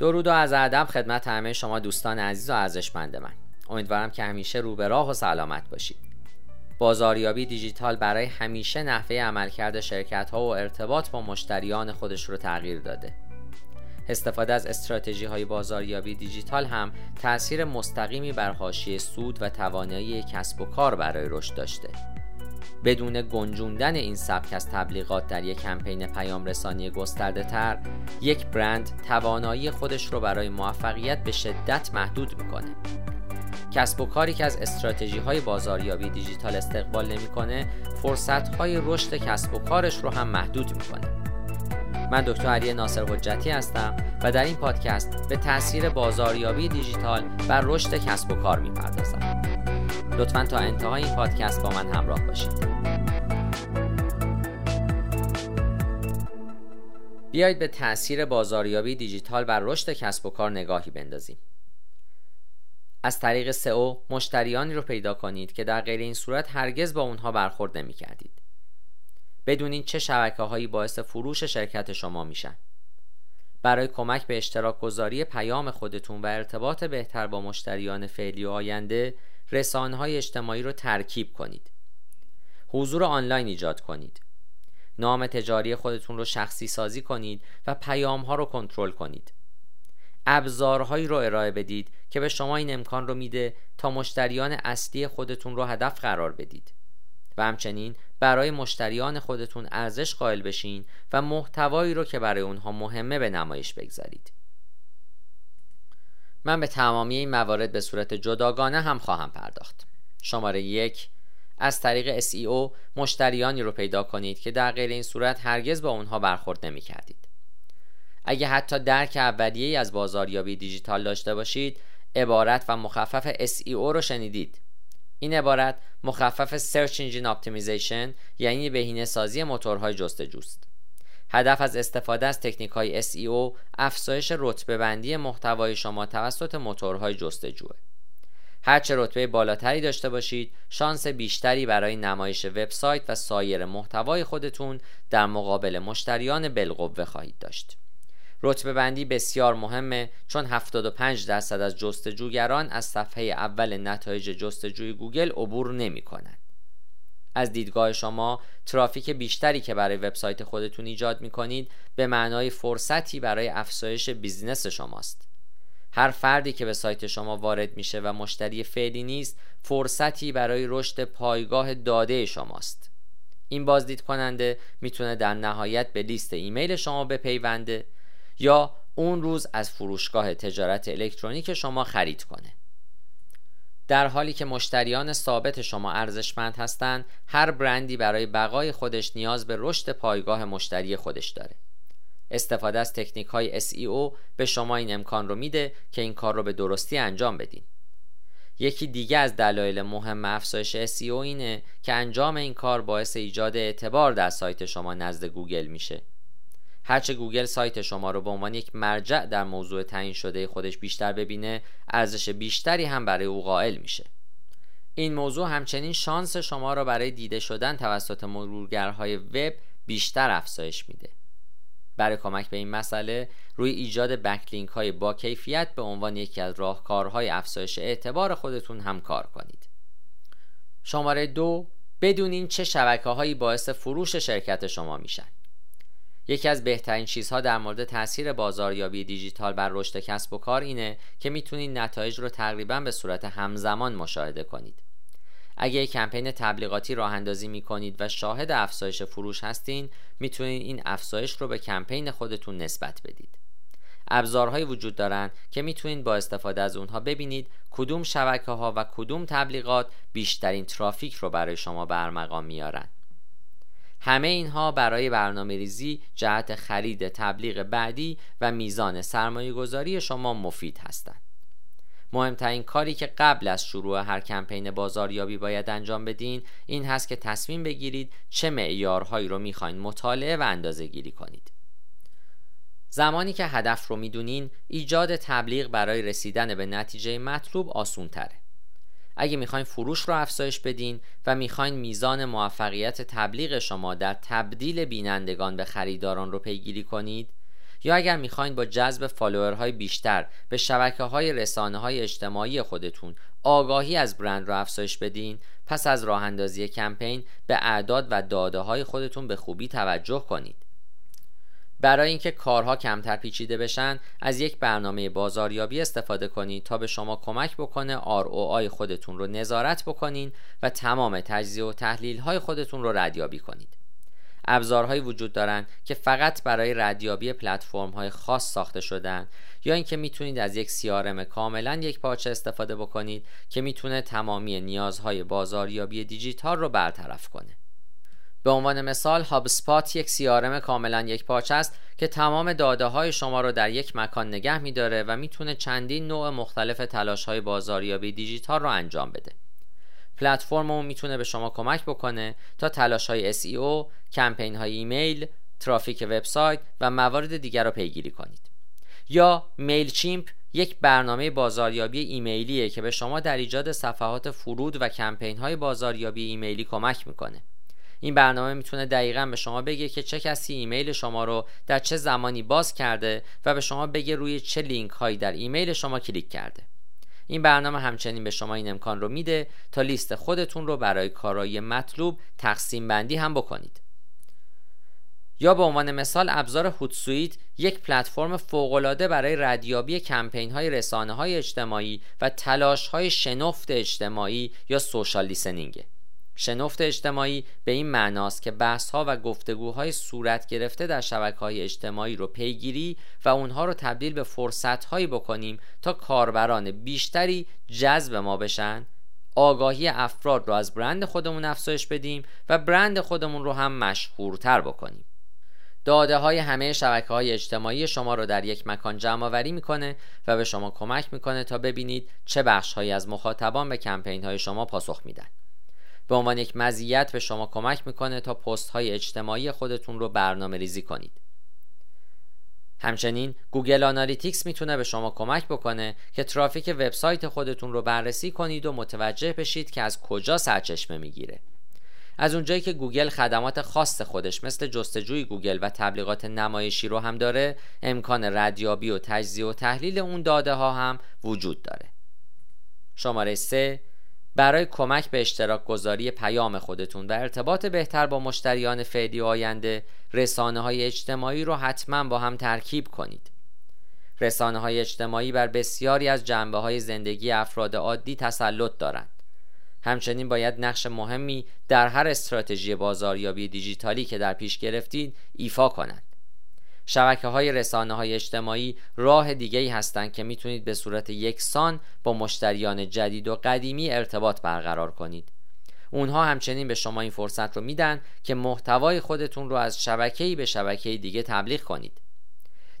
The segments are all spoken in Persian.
درود و از ادب خدمت همه شما دوستان عزیز و ارزشمند من. امیدوارم که همیشه رو به راه و سلامت باشید. بازاریابی دیجیتال برای همیشه نحوه عملکرد شرکت ها و ارتباط با مشتریان خودش رو تغییر داده. استفاده از استراتژی های بازاریابی دیجیتال هم تاثیر مستقیمی بر حاشیه سود و توانایی کسب و کار برای رشد داشته. بدون گنجوندن این سبک از تبلیغات در یک کمپین پیام رسانی گسترده تر یک برند توانایی خودش رو برای موفقیت به شدت محدود می‌کنه. کسب و کاری که از استراتژی های بازاریابی دیجیتال استقبال نمی‌کنه فرصت های رشد کسب و کارش رو هم محدود می‌کنه. من دکتر علی ناصر حجتی هستم و در این پادکست به تاثیر بازاریابی دیجیتال بر رشد کسب و کار می‌پردازم. لطفا تا انتهای این پادکست با من همراه باشید بیایید به تاثیر بازاریابی دیجیتال بر رشد کسب و کار نگاهی بندازیم از طریق سئو مشتریانی رو پیدا کنید که در غیر این صورت هرگز با اونها برخورد نمی کردید. بدونید چه شبکه هایی باعث فروش شرکت شما میشن. برای کمک به اشتراک گذاری پیام خودتون و ارتباط بهتر با مشتریان فعلی و آینده رسانه های اجتماعی رو ترکیب کنید. حضور آنلاین ایجاد کنید. نام تجاری خودتون رو شخصی سازی کنید و پیام ها رو کنترل کنید. ابزارهایی رو ارائه بدید که به شما این امکان رو میده تا مشتریان اصلی خودتون رو هدف قرار بدید و همچنین برای مشتریان خودتون ارزش قائل بشین و محتوایی رو که برای اونها مهمه به نمایش بگذارید من به تمامی این موارد به صورت جداگانه هم خواهم پرداخت. شماره یک از طریق SEO مشتریانی رو پیدا کنید که در غیر این صورت هرگز با اونها برخورد نمی کردید اگه حتی درک اولیه از بازاریابی دیجیتال داشته باشید عبارت و مخفف SEO رو شنیدید. این عبارت مخفف Search Engine Optimization یعنی بهینه سازی موتورهای جستجوست. هدف از استفاده از تکنیک های SEO افزایش رتبه بندی محتوای شما توسط موتورهای جستجوه هرچه رتبه بالاتری داشته باشید شانس بیشتری برای نمایش وبسایت و سایر محتوای خودتون در مقابل مشتریان بالقوه خواهید داشت رتبه بندی بسیار مهمه چون 75 درصد از جستجوگران از صفحه اول نتایج جستجوی گوگل عبور نمی کنند. از دیدگاه شما ترافیک بیشتری که برای وبسایت خودتون ایجاد می کنید به معنای فرصتی برای افزایش business شماست. هر فردی که به سایت شما وارد میشه و مشتری فعلی نیست فرصتی برای رشد پایگاه داده شماست. این بازدید کننده می‌تونه در نهایت به لیست ایمیل شما بپیونده یا اون روز از فروشگاه تجارت الکترونیک شما خرید کنه در حالی که مشتریان ثابت شما ارزشمند هستند هر برندی برای بقای خودش نیاز به رشد پایگاه مشتری خودش داره. استفاده از تکنیک های SEO به شما این امکان رو میده که این کار رو به درستی انجام بدین. یکی دیگه از دلایل مهم افزایش SEO اینه که انجام این کار باعث ایجاد اعتبار در سایت شما نزد گوگل میشه. هرچه گوگل سایت شما رو به عنوان یک مرجع در موضوع تعیین شده خودش بیشتر ببینه ارزش بیشتری هم برای او قائل میشه. این موضوع همچنین شانس شما را برای دیده شدن توسط مرورگرهای وب بیشتر افزایش میده. برای کمک به این مسئله روی ایجاد بکلینک های با کیفیت به عنوان یکی از راهکارهای افزایش اعتبار خودتون هم کار کنید. شماره دو بدونین چه شبکه هایی باعث فروش شرکت شما میشن. یکی از بهترین چیزها در مورد تاثیر بازاریابی دیجیتال بر رشد کسب و کار اینه که می‌تونید نتایج رو تقریبا به صورت همزمان مشاهده کنید. اگه یک کمپین تبلیغاتی راه اندازی می کنید و شاهد افزایش فروش هستین می‌تونید این افزایش رو به کمپین خودتون نسبت بدید. ابزارهایی وجود دارند که می‌تونید با استفاده از اونها ببینید کدوم شبکه ها و کدوم تبلیغات بیشترین ترافیک رو برای شما برمقام میارن. همه اینها برای برنامه ریزی جهت خرید تبلیغ بعدی و میزان سرمایه گذاری شما مفید هستند. مهمترین کاری که قبل از شروع هر کمپین بازاریابی باید انجام بدین این هست که تصمیم بگیرید چه معیارهایی رو می‌خواین مطالعه و اندازه گیری کنید. زمانی که هدف رو می‌دونین ایجاد تبلیغ برای رسیدن به نتیجه مطلوب آسون تره. اگه می‌خواین فروش رو افزایش بدین و می‌خواین میزان موفقیت تبلیغ شما در تبدیل بینندگان به خریداران رو پیگیری کنید یا اگر می‌خواین با جذب فالوورهای بیشتر به شبکه های رسانه های اجتماعی خودتون آگاهی از برند را افزایش بدین پس از راه اندازی کمپین به اعداد و داده های خودتون به خوبی توجه کنید. برای اینکه کارها کمتر پیچیده بشن از یک برنامه بازاریابی استفاده کنید تا به شما کمک بکنه ROI خودتون رو نظارت بکنین و تمام تجزیه و تحلیل های خودتون رو ردیابی کنید. ابزارهایی وجود دارند که فقط برای ردیابی پلتفرم های خاص ساخته شدن یا اینکه می‌تونید از یک CRM کاملا یک پارچه استفاده بکنید که می‌تونه تمامی نیازهای بازاریابی دیجیتال رو برطرف کنه. به عنوان مثال هاب سپات یک CRM کاملا یک پارچه است که تمام داده های شما رو در یک مکان نگه میداره و می‌تونه چندین نوع مختلف تلاش های بازاریابی دیجیتال رو انجام بده پلتفرم می‌تونه به شما کمک بکنه تا تلاش های SEO، کمپین های ایمیل، ترافیک وبسایت و موارد دیگر رو پیگیری کنید. یا Mailchimp یک برنامه بازاریابی ایمیلیه که به شما در ایجاد صفحات فرود و کمپین های بازاریابی ایمیلی کمک می‌کنه. این برنامه می‌تونه دقیقا به شما بگه که چه کسی ایمیل شما رو در چه زمانی باز کرده و به شما بگه روی چه لینک هایی در ایمیل شما کلیک کرده. این برنامه همچنین به شما این امکان رو میده تا لیست خودتون رو برای کارایی مطلوب تقسیم بندی هم بکنید یا به عنوان مثال ابزار هوتسویت یک پلتفرم فوقالعاده برای ردیابی کمپین های رسانه های اجتماعی و تلاش های شنفت اجتماعی یا سوشال لیسنینگه شنفت اجتماعی به این معناست که بحث و گفتگوهای صورت گرفته در شبکه های اجتماعی رو پیگیری و اونها رو تبدیل به فرصت هایی بکنیم تا کاربران بیشتری جذب ما بشن. آگاهی افراد رو از برند خودمون افزایش بدیم و برند خودمون رو هم مشهورتر بکنیم. داده های همه شبکه های اجتماعی شما رو در یک مکان جمع آوری می‌کنه و به شما کمک می‌کنه تا ببینید چه بخش هایی از مخاطبان به کمپین های شما پاسخ میدن. به عنوان یک مزیت به شما کمک می‌کنه تا پست های اجتماعی خودتون رو برنامه ریزی کنید. همچنین Google Analytics می‌تونه به شما کمک بکنه که ترافیک وبسایت خودتون رو بررسی کنید و متوجه بشید که از کجا سرچشمه می‌گیره. از اونجایی که گوگل خدمات خاص خودش مثل جستجوی گوگل و تبلیغات نمایشی رو هم داره امکان ردیابی و تجزیه و تحلیل اون داده ها هم وجود داره. شماره 3 برای کمک به اشتراک گذاری پیام خودتون و ارتباط بهتر با مشتریان فعلی آینده رسانه های اجتماعی رو حتما با هم ترکیب کنید. رسانه های اجتماعی بر بسیاری از جنبه های زندگی افراد عادی تسلط دارند. همچنین باید نقش مهمی در هر استراتژی بازاریابی دیجیتالی که در پیش گرفتید ایفا کنند. شبکه های رسانه های اجتماعی راه دیگه هستند که می‌تونید به صورت یکسان با مشتریان جدید و قدیمی ارتباط برقرار کنید. اونها همچنین به شما این فرصت رو میدن که محتوای خودتون رو از شبکه‌ای به شبکه دیگه تبلیغ کنید.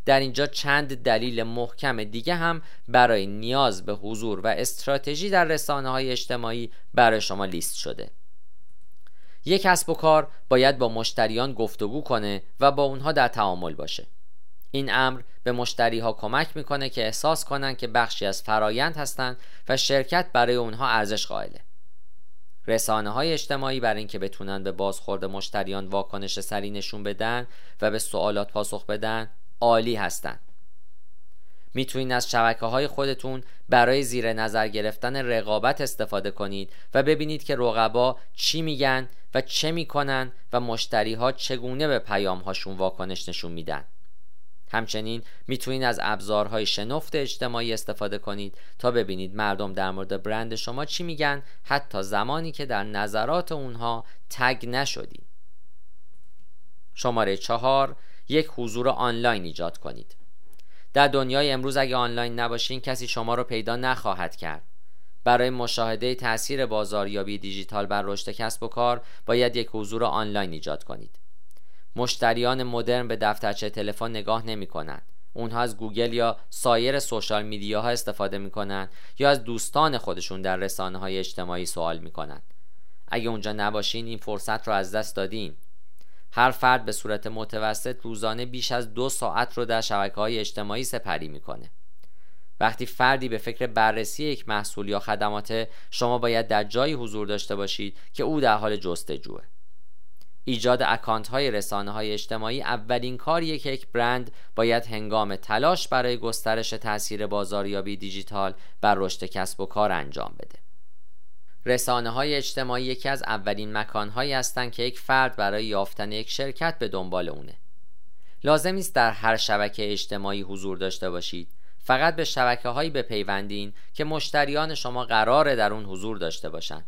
در اینجا چند دلیل محکم دیگه هم برای نیاز به حضور و استراتژی در رسانه های اجتماعی برای شما لیست شده. یک کسب و کار باید با مشتریان گفتگو کنه و با اونها در تعامل باشه. این امر به مشتری ها کمک می‌کنه که احساس کنن که بخشی از فرایند هستند و شرکت برای اونها ارزش قائله. رسانه های اجتماعی برای اینکه بتونن به بازخورد مشتریان واکنش سری نشون بدن و به سوالات پاسخ بدن عالی هستند. می‌تونید از شبکه های خودتون برای زیر نظر گرفتن رقابت استفاده کنید و ببینید که رقبا چی میگن و چه می‌کنن و مشتری ها چگونه به پیام هاشون واکنش نشون میدن. همچنین می‌تونید از ابزارهای شنفت اجتماعی استفاده کنید تا ببینید مردم در مورد برند شما چی میگن حتی زمانی که در نظرات اونها تگ نشدید شماره چهار یک حضور آنلاین ایجاد کنید. در دنیای امروز اگه آنلاین نباشین کسی شما رو پیدا نخواهد کرد. برای مشاهده تاثیر بازاریابی دیجیتال بر رشد کسب و کار باید یک حضور آنلاین ایجاد کنید. مشتریان مدرن به دفترچه تلفن نگاه نمی کنند. اونها از گوگل یا سایر سوشال میدیاها استفاده می کنند یا از دوستان خودشون در رسانه های اجتماعی سوال می کنند. اگه اونجا نباشین این فرصت رو از دست دادین. هر فرد به صورت متوسط روزانه بیش از دو ساعت رو در شبکه های اجتماعی سپری می‌کنه وقتی فردی به فکر بررسی یک محصول یا خدمات شما باید در جایی حضور داشته باشید که او در حال جستجوه ایجاد اکانت های رسانه های اجتماعی اولین کاریه که یک برند باید هنگام تلاش برای گسترش تاثیر بازاریابی دیجیتال بر رشد کسب و کار انجام بده. رسانه های اجتماعی یکی از اولین مکان هایی هستند که یک فرد برای یافتن یک شرکت به دنبال اونه. لازم است در هر شبکه اجتماعی حضور داشته باشید. فقط به شبکه هایی بپیوندین که مشتریان شما قراره در اون حضور داشته باشند.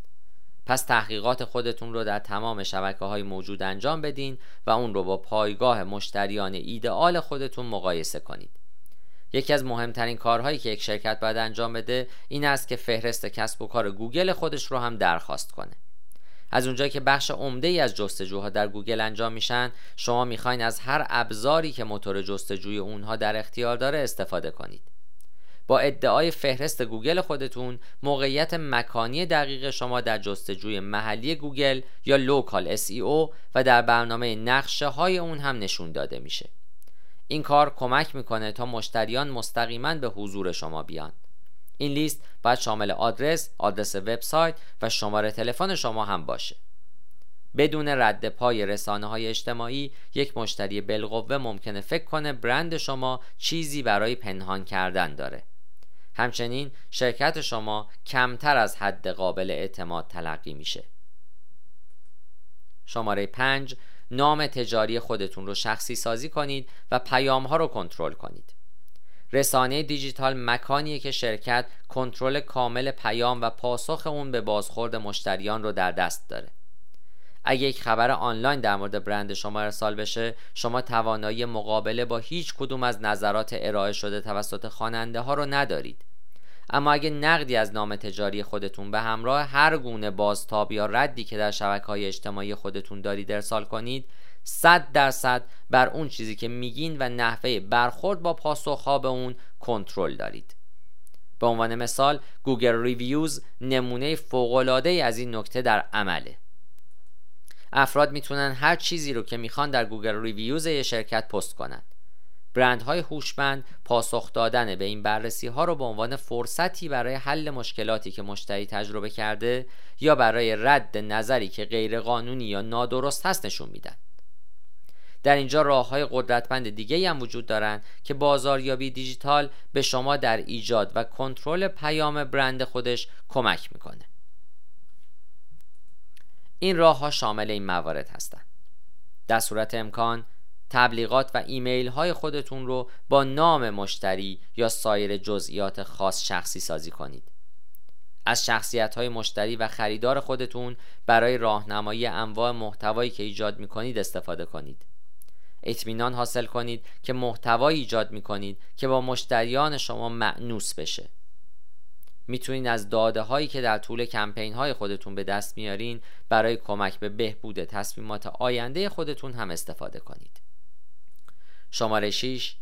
پس تحقیقات خودتون رو در تمام شبکه های موجود انجام بدین و اون رو با پایگاه مشتریان ایدئال خودتون مقایسه کنید یکی از مهمترین کارهایی که یک شرکت باید انجام بده این است که فهرست کسب و کار گوگل خودش رو هم درخواست کنه. از اونجایی که بخش عمده ای از جستجوها در گوگل انجام میشن شما می‌خواین از هر ابزاری که موتور جستجوی اونها در اختیار داره استفاده کنید. با ادعای فهرست گوگل خودتون موقعیت مکانی دقیق شما در جستجوی محلی گوگل یا local SEO و در برنامه نقشه های اون هم نشون داده میشه. این کار کمک می‌کنه تا مشتریان مستقیما به حضور شما بیان. این لیست باید شامل آدرس، آدرس وبسایت و شماره تلفن شما هم باشه. بدون رد پای رسانه های اجتماعی یک مشتری بالقوه ممکنه فکر کنه برند شما چیزی برای پنهان کردن داره. همچنین شرکت شما کمتر از حد قابل اعتماد تلقی میشه. شماره 5 نام تجاری خودتون رو شخصی سازی کنید و پیام ها رو کنترل کنید. رسانه دیجیتال مکانیه که شرکت کنترل کامل پیام و پاسخ اون به بازخورد مشتریان رو در دست داره. اگه یک خبر آنلاین در مورد برند شما ارسال بشه شما توانایی مقابله با هیچ کدوم از نظرات ارائه شده توسط خواننده ها رو ندارید. اما اگه نقدی از نام تجاری خودتون به همراه هر گونه بازتاب یا ردی که در شبکه های اجتماعی خودتون دارید ارسال کنید صد درصد بر اون چیزی که میگین و نحوه برخورد با پاسخها به اون کنترل دارید. به عنوان مثال Google Reviews نمونه فوقالعاده از این نکته در عمله. افراد می‌تونن هر چیزی رو که می‌خوان در Google Reviews یه شرکت پست کنند برندهای هوشمند پاسخ دادن به این بررسی ها رو به عنوان فرصتی برای حل مشکلاتی که مشتری تجربه کرده یا برای رد نظری که غیر قانونی یا نادرست هست نشون میدن در اینجا راه های قدرتمند دیگه هم وجود دارند که بازاریابی دیجیتال به شما در ایجاد و کنترل پیام برند خودش کمک می‌کنه. این راه ها شامل این موارد هستند. در صورت امکان تبلیغات و ایمیل های خودتون رو با نام مشتری یا سایر جزئیات خاص شخصی سازی کنید. از شخصیت های مشتری و خریدار خودتون برای راهنمایی انواع محتوایی که ایجاد می کنید استفاده کنید. اطمینان حاصل کنید که محتوایی ایجاد می کنید که با مشتریان شما معنوس بشه. می‌تونید از داده هایی که در طول کمپین های خودتون به دست میارین برای کمک به بهبود تصمیمات آینده خودتون هم استفاده کنید. شماره 6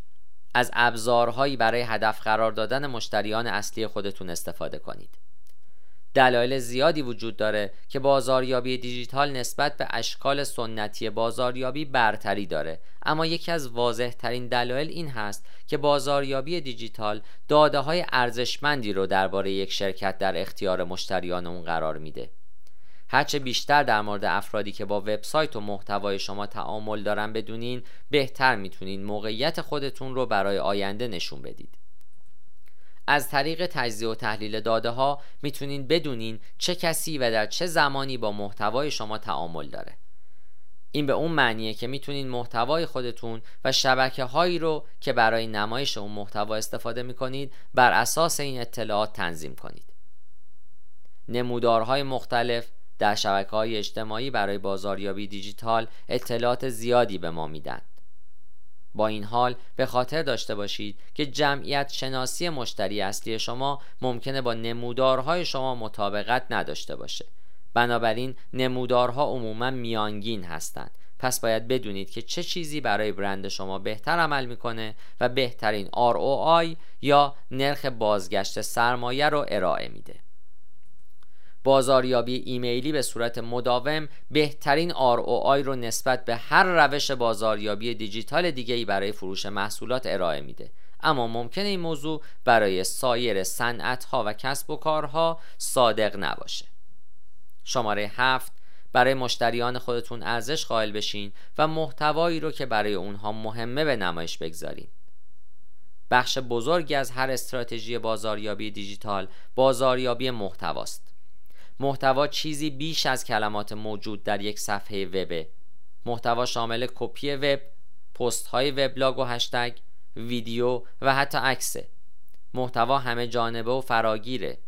از ابزارهایی برای هدف قرار دادن مشتریان اصلی خودتون استفاده کنید. دلایل زیادی وجود داره که بازاریابی دیجیتال نسبت به اشکال سنتی بازاریابی برتری داره. اما یکی از واضح ترین دلایل این هست که بازاریابی دیجیتال داده های ارزشمندی رو درباره یک شرکت در اختیار مشتریان اون قرار میده. هرچه بیشتر در مورد افرادی که با وبسایت و محتوای شما تعامل دارن بدونین بهتر می‌تونین موقعیت خودتون رو برای آینده نشون بدید. از طریق تجزیه و تحلیل داده ها می‌تونین بدونین چه کسی و در چه زمانی با محتوای شما تعامل داره. این به اون معنیه که می‌تونین محتوای خودتون و شبکه هایی رو که برای نمایش اون محتوا استفاده می‌کنید بر اساس این اطلاعات تنظیم کنید. نمودارهای مختلف در شبکه های اجتماعی برای بازاریابی دیجیتال اطلاعات زیادی به ما میدن با این حال به خاطر داشته باشید که جمعیت شناسی مشتری اصلی شما ممکنه با نمودارهای شما مطابقت نداشته باشه. بنابراین نمودارها عموما میانگین هستند. پس باید بدونید که چه چیزی برای برند شما بهتر عمل می‌کنه و بهترین ROI یا نرخ بازگشت سرمایه رو ارائه میده. بازاریابی ایمیلی به صورت مداوم بهترین ROI رو نسبت به هر روش بازاریابی دیجیتال دیگری برای فروش محصولات ارائه میده. اما ممکنه این موضوع برای سایر صنعت ها و کسب و کارها صادق نباشه. شماره هفت برای مشتریان خودتون ارزش قائل بشین و محتوایی رو که برای اونها مهمه به نمایش بگذارین. بخش بزرگی از هر استراتژی بازاریابی دیجیتال بازاریابی محتواست. محتوا چیزی بیش از کلمات موجود در یک صفحه وبه. محتوا شامل کپی وب پست های وبلاگ و هشتگ ویدیو و حتی عکسه. محتوا همه جانبه و فراگیره.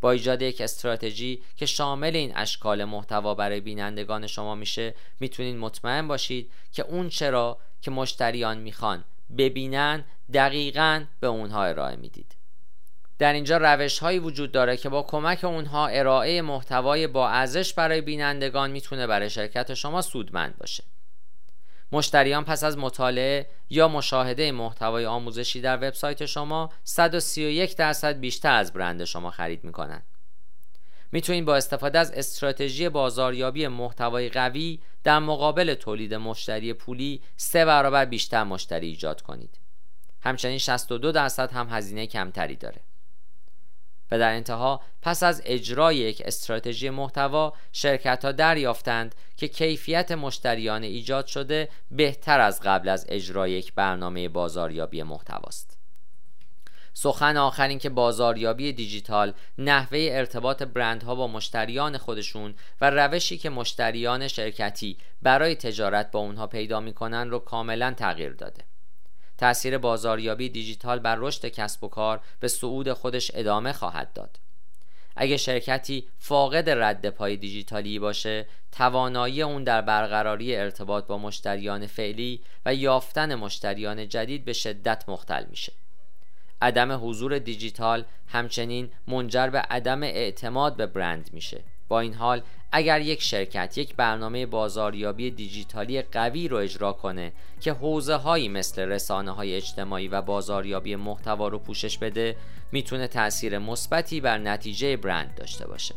با ایجاد یک استراتژی که شامل این اشکال محتوا برای بینندگان شما میشه می‌تونید مطمئن باشید که اون چرا که مشتریان می‌خوان ببینن دقیقا به اونها ارائه می‌دید. در اینجا روش هایی وجود داره که با کمک اونها ارائه محتوای با ارزش برای بینندگان می‌تونه برای شرکت شما سودمند باشه مشتریان پس از مطالعه یا مشاهده محتوای آموزشی در وبسایت شما 131 درصد بیشتر از برند شما خرید می‌کنند. می‌تونید با استفاده از استراتژی بازاریابی محتوای قوی در مقابل تولید مشتری پولی سه برابر بیشتر مشتری ایجاد کنید. همچنین 62 درصد هم هزینه کمتری داره. و در انتها پس از اجرای یک استراتژی محتوا شرکت ها دریافتند که کیفیت مشتریان ایجاد شده بهتر از قبل از اجرای یک برنامه بازاریابی محتواست. سخن آخر این که بازاریابی دیجیتال نحوه ارتباط برندها با مشتریان خودشون و روشی که مشتریان شرکتی برای تجارت با اونها پیدا می‌کنن رو کاملا تغییر داده. تأثیر بازاریابی دیجیتال بر رشد کسب و کار به صعود خودش ادامه خواهد داد. اگه شرکتی فاقد رد پای دیجیتالی باشه توانایی اون در برقراری ارتباط با مشتریان فعلی و یافتن مشتریان جدید به شدت مختل میشه عدم حضور دیجیتال همچنین منجر به عدم اعتماد به برند میشه با این حال اگر یک شرکت یک برنامه بازاریابی دیجیتالی قوی رو اجرا کنه که حوزه هایی مثل رسانه های اجتماعی و بازاریابی محتوا رو پوشش بده می‌تونه تاثیر مثبتی بر نتیجه برند داشته باشه.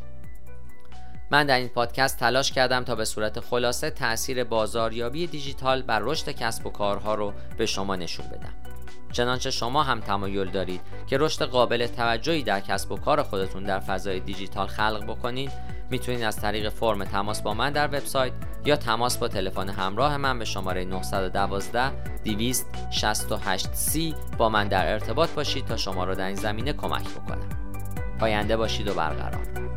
من در این پادکست تلاش کردم تا به صورت خلاصه تاثیر بازاریابی دیجیتال بر رشد کسب و کارها رو به شما نشون بدم. چنانچه شما هم تمایل دارید که رشد قابل توجهی در کسب و کار خودتون در فضای دیجیتال خلق بکنید می‌تونید از طریق فرم تماس با من در وبسایت یا تماس با تلفن همراه من به شماره 912 268 c با من در ارتباط باشید تا شما را در این زمینه کمک بکنم. پاینده باشید و برقرار.